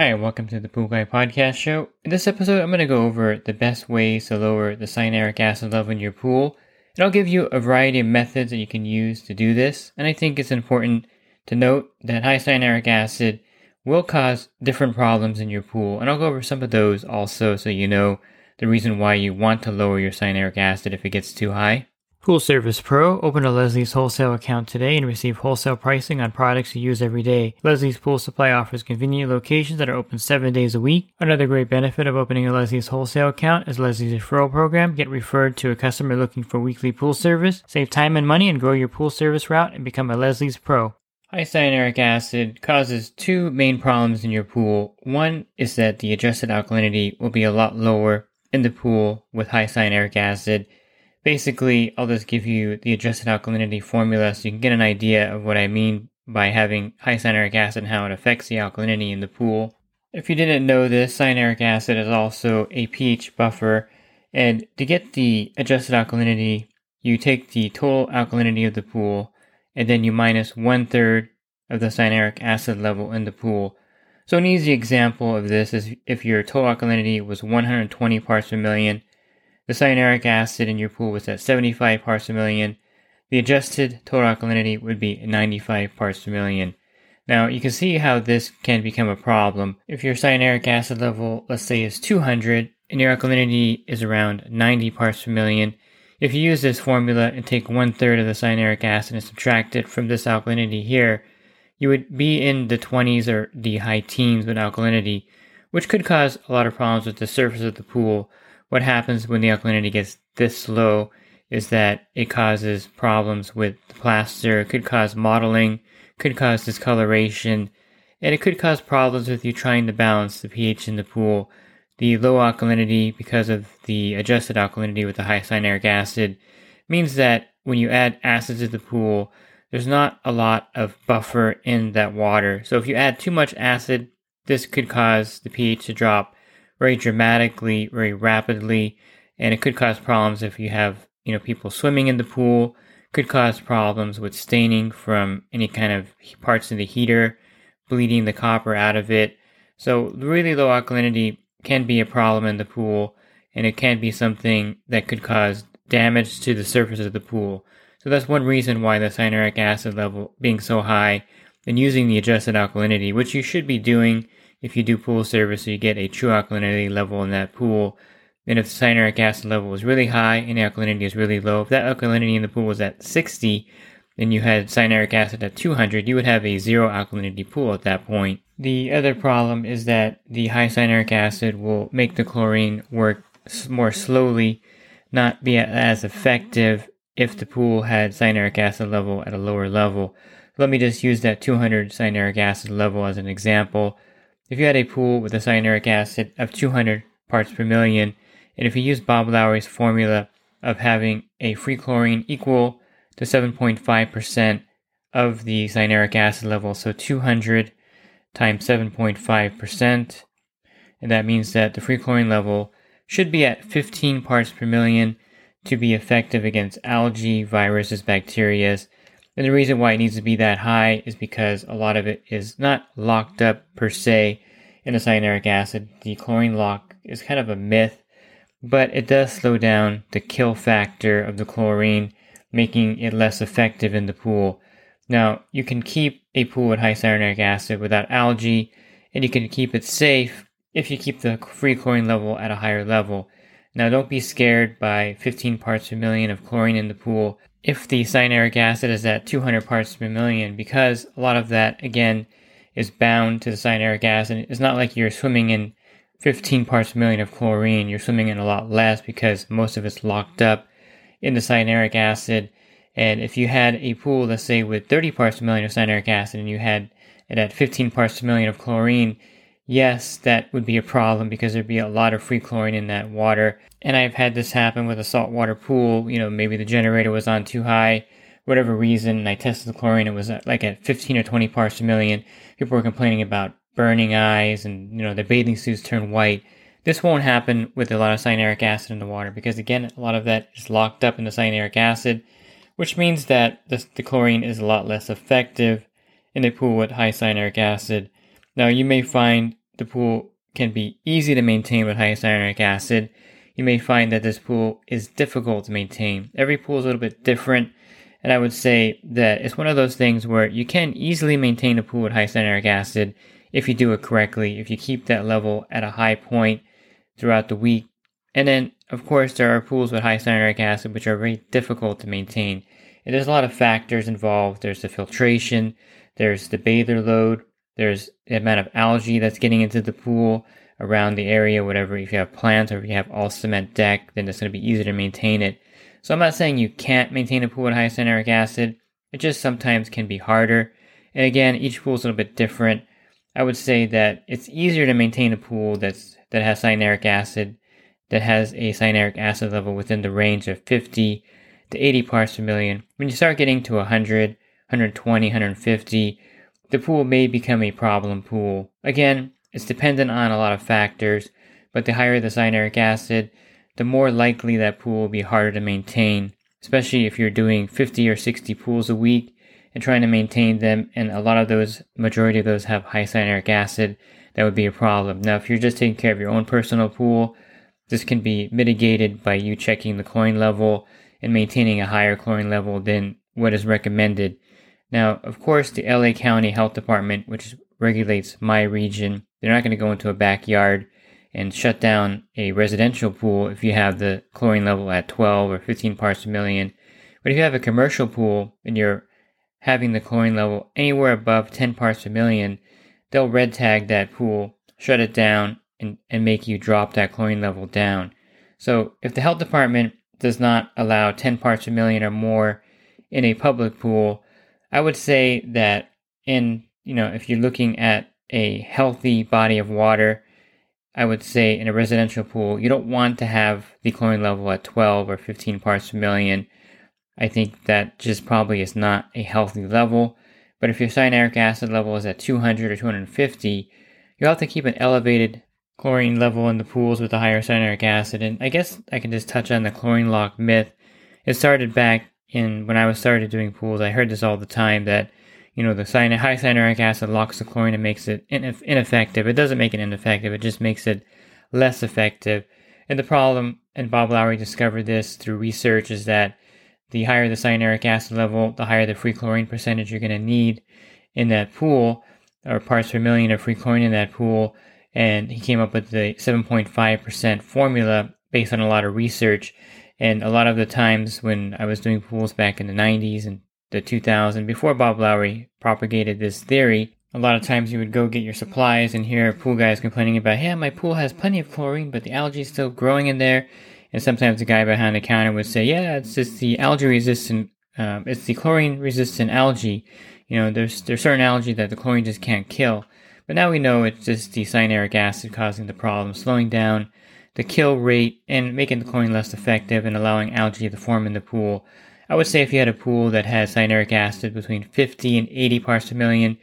Hi, welcome to the Pool Guy Podcast Show. In this episode, I'm going to go over the best ways to lower the cyanuric acid level in your pool, and I'll give you a variety of methods that you can use to do this. And I think it's important to note that high cyanuric acid will cause different problems in your pool, and I'll go over some of those also so you know the reason why you want to lower your cyanuric acid if it gets too high. Pool Service Pro, open a Leslie's wholesale account today and receive wholesale pricing on products you use every day. Leslie's Pool Supply offers convenient locations that are open seven days a week. Another great benefit of opening a Leslie's wholesale account is Leslie's referral program. Get referred to a customer looking for weekly pool service, save time and money, and grow your pool service route and become a Leslie's Pro. High cyanuric acid causes two main problems in your pool. One is that the adjusted alkalinity will be a lot lower in the pool with high cyanuric acid. Basically, I'll just give you the adjusted alkalinity formula so you can get an idea of what I mean by having high cyanuric acid and how it affects the alkalinity in the pool. If you didn't know this, cyanuric acid is also a pH buffer, and to get the adjusted alkalinity, you take the total alkalinity of the pool and then you minus one third of the cyanuric acid level in the pool. So an easy example of this is if your total alkalinity was 120 parts per million, the cyanuric acid in your pool was at 75 parts per million, the adjusted total alkalinity would be 95 parts per million. Now you can see how this can become a problem. If your cyanuric acid level, let's say, is 200 and your alkalinity is around 90 parts per million, if you use this formula and take one third of the cyanuric acid and subtract it from this alkalinity here, you would be in the 20s or the high teens with alkalinity, which could cause a lot of problems with the surface of the pool. What happens when the alkalinity gets this low is that it causes problems with the plaster, it could cause mottling, could cause discoloration, and it could cause problems with you trying to balance the pH in the pool. The low alkalinity, because of the adjusted alkalinity with the high cyanuric acid, means that when you add acid to the pool, there's not a lot of buffer in that water. So if you add too much acid, this could cause the pH to drop very dramatically, very rapidly, and it could cause problems if you have, you know, people swimming in the pool, could cause problems with staining from any kind of parts of the heater, bleeding the copper out of it. So really low alkalinity can be a problem in the pool, and it can be something that could cause damage to the surface of the pool. So that's one reason why the cyanuric acid level being so high and using the adjusted alkalinity, which you should be doing if you do pool service you get a true alkalinity level in that pool. And if the cyanuric acid level was really high and alkalinity is really low, if that alkalinity in the pool was at 60 and you had cyanuric acid at 200, you would have a zero alkalinity pool at that point. The other problem is that the high cyanuric acid will make the chlorine work more slowly, not be as effective if the pool had cyanuric acid level at a lower level. Let me just use that 200 cyanuric acid level as an example. If you had a pool with a cyanuric acid of 200 parts per million, and if you use Bob Lowry's formula of having a free chlorine equal to 7.5% of the cyanuric acid level, so 200 times 7.5%, and that means that the free chlorine level should be at 15 parts per million to be effective against algae, viruses, bacteria. And the reason why it needs to be that high is because a lot of it is not locked up per se in the cyanuric acid. The chlorine lock is kind of a myth, but it does slow down the kill factor of the chlorine, making it less effective in the pool. Now, you can keep a pool with high cyanuric acid without algae, and you can keep it safe if you keep the free chlorine level at a higher level. Now, don't be scared by 15 parts per million of chlorine in the pool if the cyanuric acid is at 200 parts per million, because a lot of that, again, is bound to the cyanuric acid. It's not like you're swimming in 15 parts per million of chlorine. You're swimming in a lot less because most of it's locked up in the cyanuric acid. And if you had a pool, let's say with 30 parts per million of cyanuric acid and you had it at 15 parts per million of chlorine, yes, that would be a problem because there'd be a lot of free chlorine in that water. And I've had this happen with a saltwater pool. You know, maybe the generator was on too high, whatever reason, I tested the chlorine. It was at, like at 15 or 20 parts per million. People were complaining about burning eyes and, you know, their bathing suits turn white. This won't happen with a lot of cyanuric acid in the water because, again, a lot of that is locked up in the cyanuric acid, which means that the, the chlorine is a lot less effective in a pool with high cyanuric acid. Now, you may find the pool can be easy to maintain with high cyanuric acid. You may find that this pool is difficult to maintain. Every pool is a little bit different, and I would say that it's one of those things where you can easily maintain a pool with high cyanuric acid if you do it correctly, if you keep that level at a high point throughout the week. And then, of course, there are pools with high cyanuric acid which are very difficult to maintain. And there's a lot of factors involved. There's the filtration, there's the bather load, there's the amount of algae that's getting into the pool around the area, whatever. If you have plants or if you have all cement deck, then it's going to be easier to maintain it. So I'm not saying you can't maintain a pool with high cyanuric acid. It just sometimes can be harder. And again, each pool is a little bit different. I would say that it's easier to maintain a pool that's that has cyanuric acid, that has a cyanuric acid level within the range of 50 to 80 parts per million. When you start getting to 100, 120, 150, the pool may become a problem pool. Again, it's dependent on a lot of factors, but the higher the cyanuric acid, the more likely that pool will be harder to maintain, especially if you're doing 50 or 60 pools a week and trying to maintain them, and a lot of those, majority of those have high cyanuric acid, that would be a problem. Now, if you're just taking care of your own personal pool, this can be mitigated by you checking the chlorine level and maintaining a higher chlorine level than what is recommended. Now, of course, the LA County Health Department, which regulates my region, they're not going to go into a backyard and shut down a residential pool if you have the chlorine level at 12 or 15 parts per million. But if you have a commercial pool and you're having the chlorine level anywhere above 10 parts per million, they'll red tag that pool, shut it down, and, and make you drop that chlorine level down. So if the health department does not allow 10 parts per million or more in a public pool, I would say that in, you know, if you're looking at a healthy body of water, I would say in a residential pool, you don't want to have the chlorine level at 12 or 15 parts per million. I think that just probably is not a healthy level. But if your cyanuric acid level is at 200 or 250, you have to keep an elevated chlorine level in the pools with a higher cyanuric acid. And I guess I can just touch on the chlorine lock myth. It started back in when I was started doing pools, I heard this all the time that you know the cyan- high cyanuric acid locks the chlorine and makes it ineff- ineffective. It doesn't make it ineffective; it just makes it less effective. And the problem, and Bob Lowry discovered this through research, is that the higher the cyanuric acid level, the higher the free chlorine percentage you're going to need in that pool, or parts per million of free chlorine in that pool. And he came up with the 7.5% formula based on a lot of research. And a lot of the times when I was doing pools back in the 90s and the 2000s, before Bob Lowry propagated this theory, a lot of times you would go get your supplies and hear pool guys complaining about, hey, my pool has plenty of chlorine, but the algae is still growing in there. And sometimes the guy behind the counter would say, yeah, it's just the algae resistant, um, it's the chlorine resistant algae. You know, there's, there's certain algae that the chlorine just can't kill. But now we know it's just the cyanuric acid causing the problem, slowing down the kill rate and making the chlorine less effective and allowing algae to form in the pool. I would say if you had a pool that has cyanuric acid between 50 and 80 parts per million,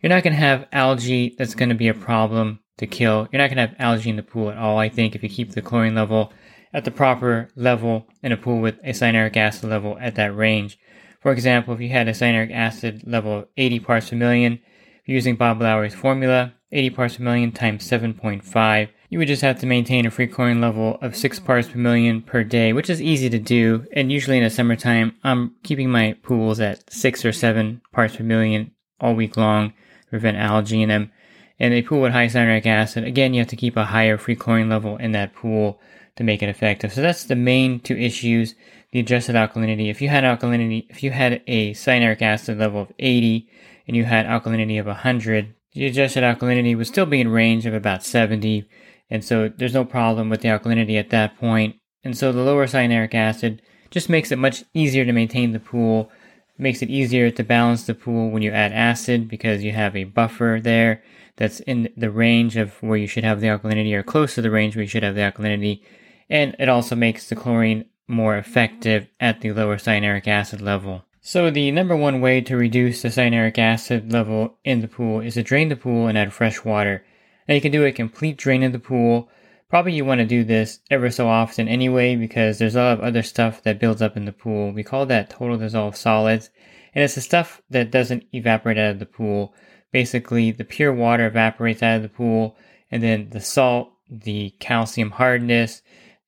you're not going to have algae that's going to be a problem to kill. You're not going to have algae in the pool at all, I think, if you keep the chlorine level at the proper level in a pool with a cyanuric acid level at that range. For example, if you had a cyanuric acid level of 80 parts per million, using Bob Lowry's formula, 80 parts per million times 7.5, you would just have to maintain a free chlorine level of 6 parts per million per day, which is easy to do. And usually in the summertime, I'm keeping my pools at 6 or 7 parts per million all week long to prevent algae in them. And a pool with high cyanuric acid, again, you have to keep a higher free chlorine level in that pool to make it effective. So that's the main two issues. The adjusted alkalinity. If you had alkalinity, if you had a cyanuric acid level of 80 and you had alkalinity of 100, the adjusted alkalinity would still be in range of about 70 and so there's no problem with the alkalinity at that point. And so the lower cyanuric acid just makes it much easier to maintain the pool. Makes it easier to balance the pool when you add acid because you have a buffer there that's in the range of where you should have the alkalinity or close to the range where you should have the alkalinity. And it also makes the chlorine more effective at the lower cyanuric acid level. So the number one way to reduce the cyanuric acid level in the pool is to drain the pool and add fresh water. Now you can do a complete drain of the pool. Probably you want to do this ever so often anyway because there's a lot of other stuff that builds up in the pool. We call that total dissolved solids. And it's the stuff that doesn't evaporate out of the pool. Basically, the pure water evaporates out of the pool and then the salt, the calcium hardness,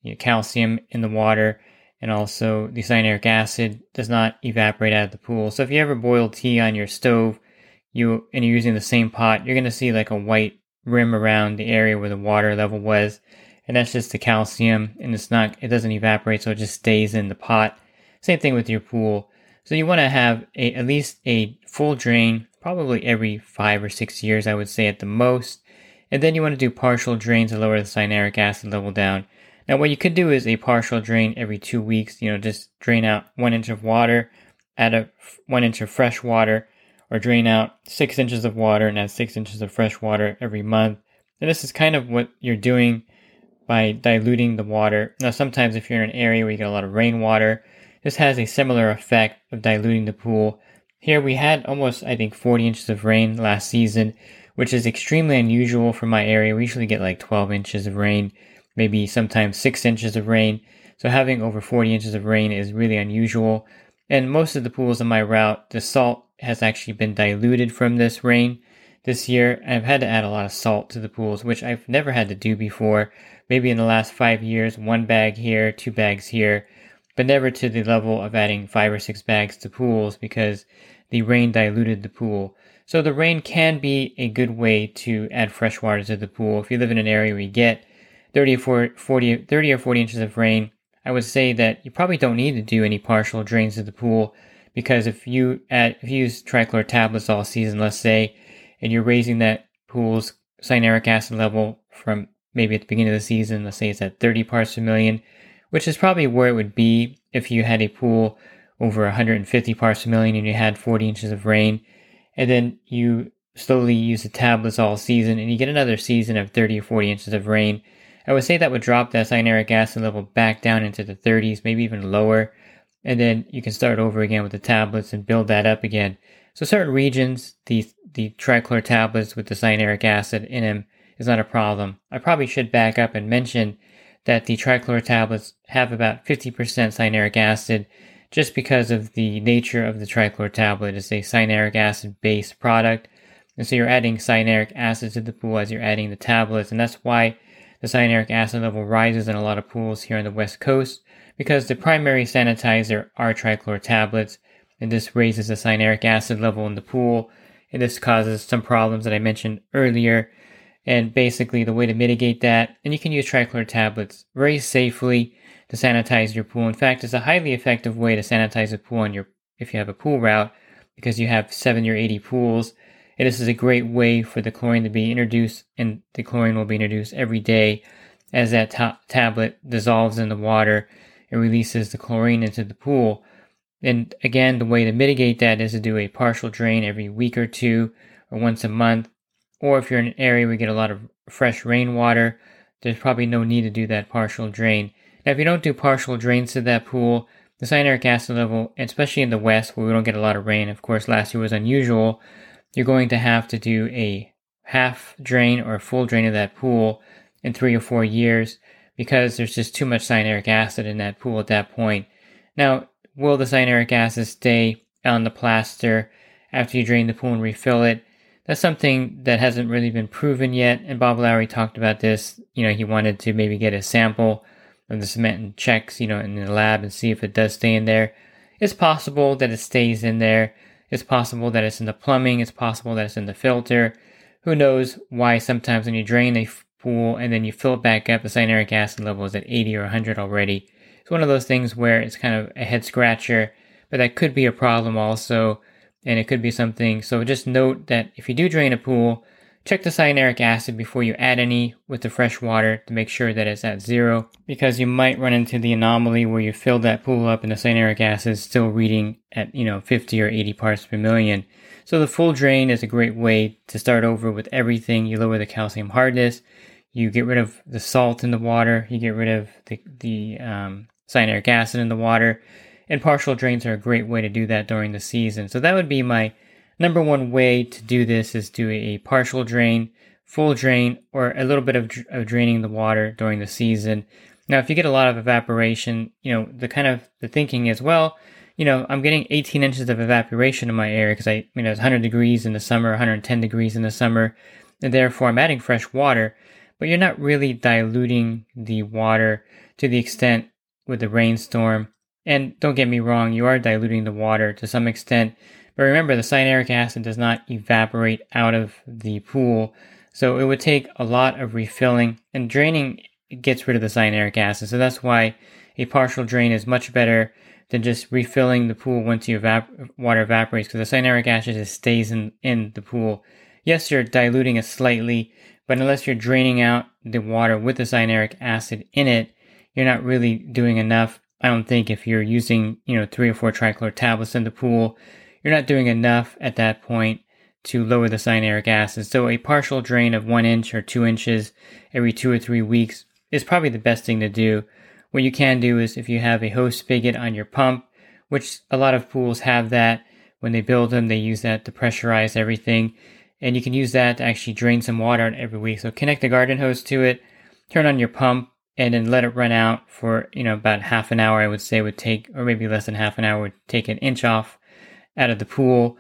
know, calcium in the water, and also the cyanuric acid does not evaporate out of the pool. So if you ever boil tea on your stove, you and you're using the same pot, you're going to see like a white rim around the area where the water level was, and that's just the calcium, and it's not it doesn't evaporate, so it just stays in the pot. Same thing with your pool. So you want to have a, at least a full drain, probably every five or six years, I would say at the most. And then you want to do partial drains to lower the cyanuric acid level down. Now, what you could do is a partial drain every two weeks. You know, just drain out one inch of water, add a one inch of fresh water, or drain out six inches of water and add six inches of fresh water every month. And this is kind of what you're doing by diluting the water. Now, sometimes if you're in an area where you get a lot of rainwater, this has a similar effect of diluting the pool. Here we had almost, I think, 40 inches of rain last season, which is extremely unusual for my area. We usually get like 12 inches of rain, maybe sometimes 6 inches of rain. So having over 40 inches of rain is really unusual. And most of the pools on my route, the salt has actually been diluted from this rain. This year, I've had to add a lot of salt to the pools, which I've never had to do before. Maybe in the last five years, one bag here, two bags here, but never to the level of adding five or six bags to pools because the rain diluted the pool. So the rain can be a good way to add fresh water to the pool. If you live in an area where you get 30 or 40, 30 or 40 inches of rain, I would say that you probably don't need to do any partial drains to the pool because if you add, if you use trichlor tablets all season, let's say, and you're raising that pool's cyanuric acid level from maybe at the beginning of the season, let's say it's at 30 parts per million, which is probably where it would be if you had a pool over 150 parts per million and you had 40 inches of rain, and then you slowly use the tablets all season and you get another season of 30 or 40 inches of rain. I would say that would drop that cyanuric acid level back down into the 30s, maybe even lower and then you can start over again with the tablets and build that up again. So certain regions, the the trichlor tablets with the cyanuric acid in them is not a problem. I probably should back up and mention that the trichlor tablets have about 50% cyanuric acid just because of the nature of the trichlor tablet. It's a cyanuric acid based product. And so you're adding cyanuric acid to the pool as you're adding the tablets. And that's why the cyanuric acid level rises in a lot of pools here on the West Coast because the primary sanitizer are trichlor tablets, and this raises the cyanuric acid level in the pool, and this causes some problems that I mentioned earlier. And basically, the way to mitigate that, and you can use trichlor tablets very safely to sanitize your pool. In fact, it's a highly effective way to sanitize a pool on your if you have a pool route because you have 70 or 80 pools. And this is a great way for the chlorine to be introduced, and the chlorine will be introduced every day as that ta- tablet dissolves in the water it releases the chlorine into the pool. And again, the way to mitigate that is to do a partial drain every week or two or once a month. Or if you're in an area where you get a lot of fresh rainwater, there's probably no need to do that partial drain. Now, if you don't do partial drains to that pool, the cyanuric acid level, especially in the west where we don't get a lot of rain, of course, last year was unusual, you're going to have to do a half drain or a full drain of that pool in three or four years because there's just too much cyanuric acid in that pool at that point. Now, will the cyanuric acid stay on the plaster after you drain the pool and refill it? That's something that hasn't really been proven yet. And Bob Lowry talked about this. You know, he wanted to maybe get a sample of the cement and checks, you know, in the lab and see if it does stay in there. It's possible that it stays in there. It's possible that it's in the plumbing. It's possible that it's in the filter. Who knows why sometimes when you drain a pool and then you fill it back up, the cyanuric acid level is at 80 or 100 already. It's one of those things where it's kind of a head scratcher, but that could be a problem also, and it could be something. So just note that if you do drain a pool, check the cyanuric acid before you add any with the fresh water to make sure that it's at zero because you might run into the anomaly where you fill that pool up and the cyanuric acid is still reading at, you know, 50 or 80 parts per million. So the full drain is a great way to start over with everything. You lower the calcium hardness, you get rid of the salt in the water, you get rid of the, the um, cyanuric acid in the water, and partial drains are a great way to do that during the season. So that would be my Number one way to do this is do a partial drain, full drain, or a little bit of, of draining the water during the season. Now, if you get a lot of evaporation, you know, the kind of the thinking is, well, you know, I'm getting 18 inches of evaporation in my area because I, you know, it's 100 degrees in the summer, 110 degrees in the summer, and therefore I'm adding fresh water, but you're not really diluting the water to the extent with the rainstorm. And don't get me wrong, you are diluting the water to some extent, but remember, the cyanuric acid does not evaporate out of the pool, so it would take a lot of refilling, and draining gets rid of the cyanuric acid. So that's why a partial drain is much better than just refilling the pool once you evap- water evaporates, because the cyanuric acid just stays in, in the pool. Yes, you're diluting it slightly, but unless you're draining out the water with the cyanuric acid in it, you're not really doing enough. I don't think if you're using, you know, three or four trichlor tablets in the pool, you're not doing enough at that point to lower the cyanuric acid. So a partial drain of one inch or two inches every two or three weeks is probably the best thing to do. What you can do is if you have a hose spigot on your pump, which a lot of pools have that, when they build them, they use that to pressurize everything. And you can use that to actually drain some water every week. So connect the garden hose to it, turn on your pump, and then let it run out for, you know, about half an hour, I would say would take, or maybe less than half an hour would take an inch off out of the pool.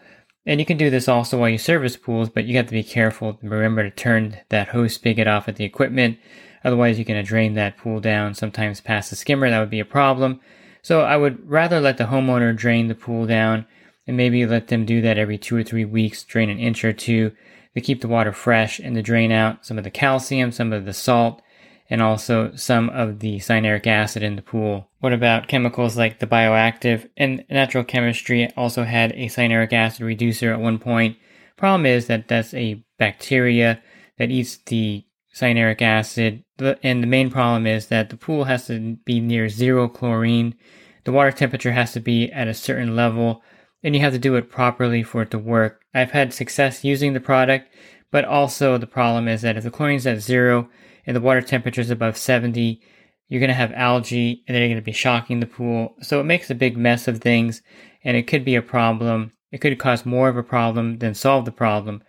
And you can do this also while you service pools, but you have to be careful. Remember to turn that hose spigot off at the equipment. Otherwise, you're going to drain that pool down, sometimes past the skimmer. That would be a problem. So I would rather let the homeowner drain the pool down and maybe let them do that every two or three weeks, drain an inch or two to keep the water fresh and to drain out some of the calcium, some of the salt, and also some of the cyanuric acid in the pool. What about chemicals like the bioactive? And natural chemistry also had a cyanuric acid reducer at one point. Problem is that that's a bacteria that eats the cyanuric acid. And the main problem is that the pool has to be near zero chlorine. The water temperature has to be at a certain level and you have to do it properly for it to work. I've had success using the product, but also the problem is that if the chlorine is at zero, and the water temperature is above 70, you're going to have algae and they're going to be shocking the pool. So it makes a big mess of things and it could be a problem. It could cause more of a problem than solve the problem.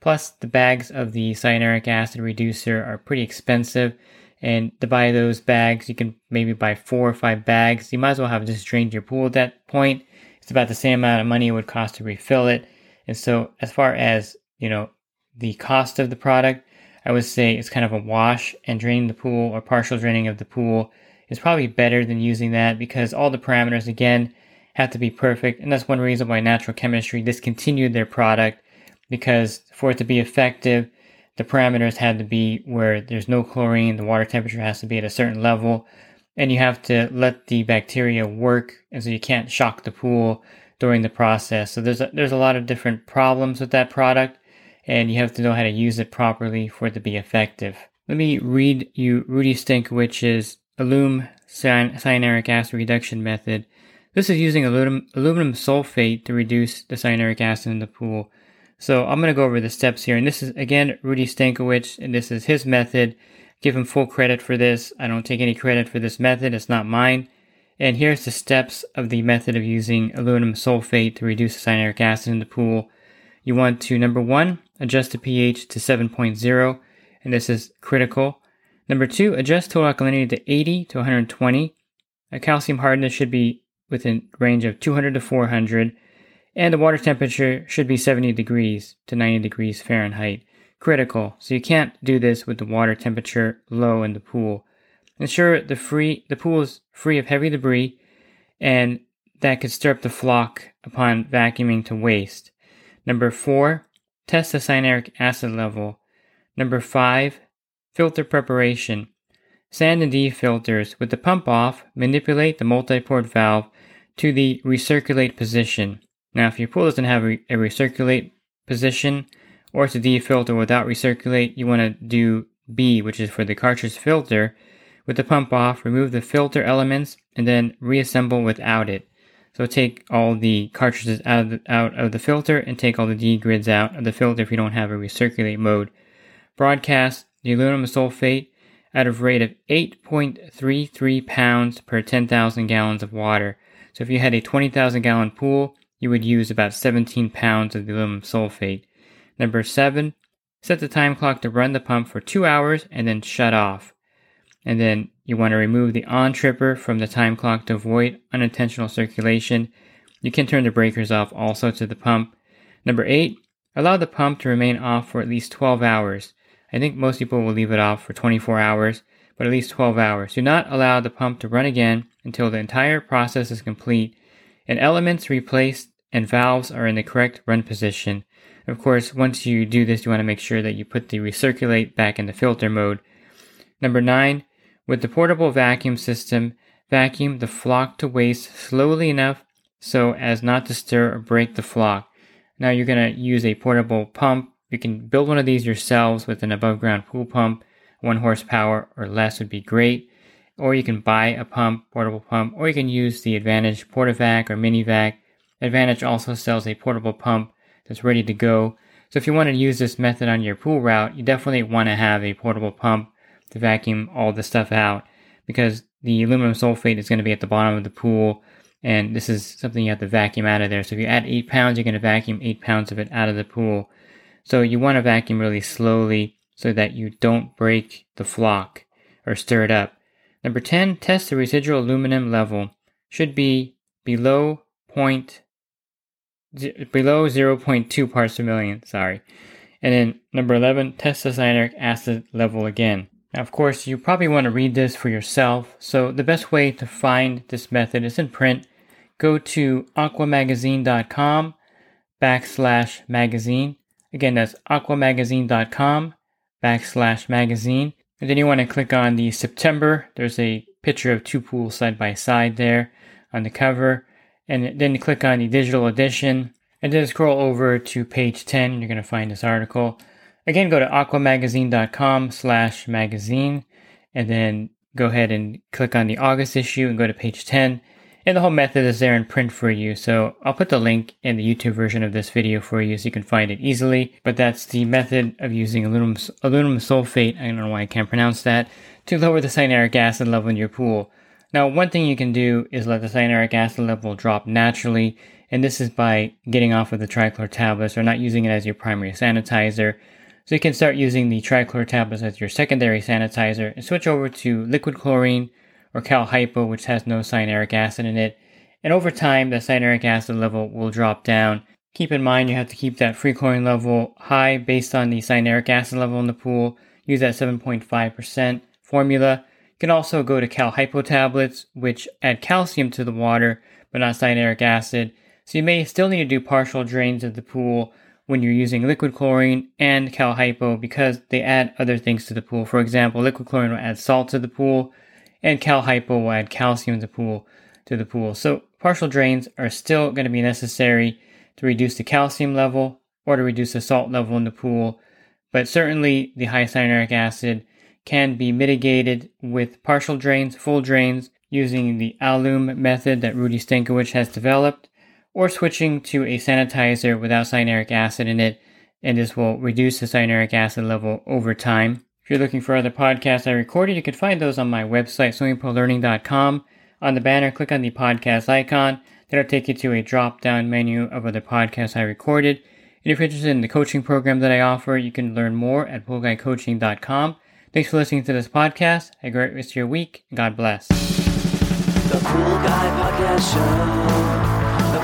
Plus, the bags of the cyanuric acid reducer are pretty expensive. And to buy those bags, you can maybe buy four or five bags. You might as well have just drained your pool at that point. It's about the same amount of money it would cost to refill it. And so, as far as, you know, the cost of the product, I would say it's kind of a wash and draining the pool or partial draining of the pool is probably better than using that because all the parameters again have to be perfect. And that's one reason why natural chemistry discontinued their product because for it to be effective, the parameters had to be where there's no chlorine, the water temperature has to be at a certain level, and you have to let the bacteria work, and so you can't shock the pool during the process. So there's a, there's a lot of different problems with that product and you have to know how to use it properly for it to be effective. Let me read you Rudy Stankowitz's alum cyanuric acid reduction method. This is using aluminum, aluminum sulfate to reduce the cyanuric acid in the pool. So I'm going to go over the steps here. And this is, again, Rudy Stankowicz, and this is his method. Give him full credit for this. I don't take any credit for this method. It's not mine. And here's the steps of the method of using aluminum sulfate to reduce cyanuric acid in the pool. You want to, number one, adjust the pH to 7.0, and this is critical. Number two, adjust total alkalinity to 80 to 120. A calcium hardness should be within range of 200 to 400, and the water temperature should be 70 degrees to 90 degrees Fahrenheit. Critical. So you can't do this with the water temperature low in the pool. Ensure the free the pool is free of heavy debris, and that could stir up the floc upon vacuuming to waste. Number four, test the cyanuric acid level. Number five, filter preparation. Sand and D filters. With the pump off, manipulate the multi-port valve to the recirculate position. Now, if your pool doesn't have a recirculate position, or to defilter without recirculate, you want to do B, which is for the cartridge filter. With the pump off, remove the filter elements and then reassemble without it. So take all the cartridges out of the, out of the filter and take all the D grids out of the filter if you don't have a recirculate mode. Broadcast the aluminum sulfate at a rate of 8.33 pounds per 10,000 gallons of water. So if you had a 20,000 gallon pool, you would use about 17 pounds of the aluminum sulfate. Number seven, set the time clock to run the pump for two hours and then shut off. And then you want to remove the on tripper from the time clock to avoid unintentional circulation. You can turn the breakers off also to the pump. Number eight, allow the pump to remain off for at least 12 hours. I think most people will leave it off for 24 hours, but at least 12 hours. Do not allow the pump to run again until the entire process is complete and elements replaced and valves are in the correct run position. Of course, once you do this, you want to make sure that you put the recirculate back in the filter mode. Number nine, with the portable vacuum system, vacuum the floc to waste slowly enough so as not to stir or break the floc. Now you're going to use a portable pump. You can build one of these yourselves with an above ground pool pump. One horsepower or less would be great. Or you can buy a pump, portable pump, or you can use the Advantage Portavac or Minivac. Advantage also sells a portable pump that's ready to go. So if you want to use this method on your pool route, you definitely want to have a portable pump to vacuum all the stuff out because the aluminum sulfate is going to be at the bottom of the pool and this is something you have to vacuum out of there. So if you add eight pounds, you're going to vacuum eight pounds of it out of the pool. So you want to vacuum really slowly so that you don't break the floc or stir it up. Number 10, test the residual aluminum level. Should be below point below 0.2 parts per million, sorry. And then number 11, test the cyanuric acid level again. Now, of course, you probably want to read this for yourself, so the best way to find this method is in print. Go to aquamagazine.com backslash magazine. Again, that's aquamagazine.com backslash magazine. And then you want to click on the September. There's a picture of two pools side by side there on the cover. And then click on the digital edition. And then scroll over to page 10. You're going to find this article. Again, go to aquamagazine.com slash magazine and then go ahead and click on the August issue and go to page 10. And the whole method is there in print for you. So I'll put the link in the YouTube version of this video for you so you can find it easily. But that's the method of using aluminum, aluminum sulfate, I don't know why I can't pronounce that, to lower the cyanuric acid level in your pool. Now, one thing you can do is let the cyanuric acid level drop naturally, and this is by getting off of the trichlor tablets or not using it as your primary sanitizer. So you can start using the trichlor tablets as your secondary sanitizer and switch over to liquid chlorine or cal hypo, which has no cyanuric acid in it. And over time, the cyanuric acid level will drop down. Keep in mind you have to keep that free chlorine level high based on the cyanuric acid level in the pool. Use that 7.5% formula. You can also go to cal hypo tablets, which add calcium to the water, but not cyanuric acid. So you may still need to do partial drains of the pool when you're using liquid chlorine and cal hypo because they add other things to the pool. For example, liquid chlorine will add salt to the pool, and cal hypo will add calcium to the pool to the pool. So partial drains are still going to be necessary to reduce the calcium level or to reduce the salt level in the pool. But certainly the high cyanuric acid can be mitigated with partial drains, full drains, using the Alum method that Rudy Stankowitz has developed or switching to a sanitizer without cyanuric acid in it, and this will reduce the cyanuric acid level over time. If you're looking for other podcasts I recorded, you can find those on my website, swimmingpoollearning.com. On the banner, click on the podcast icon. That'll take you to a drop down menu of other podcasts I recorded. And if you're interested in the coaching program that I offer, you can learn more at poolguycoaching.com. Thanks for listening to this podcast. Have a great rest of your week. God bless.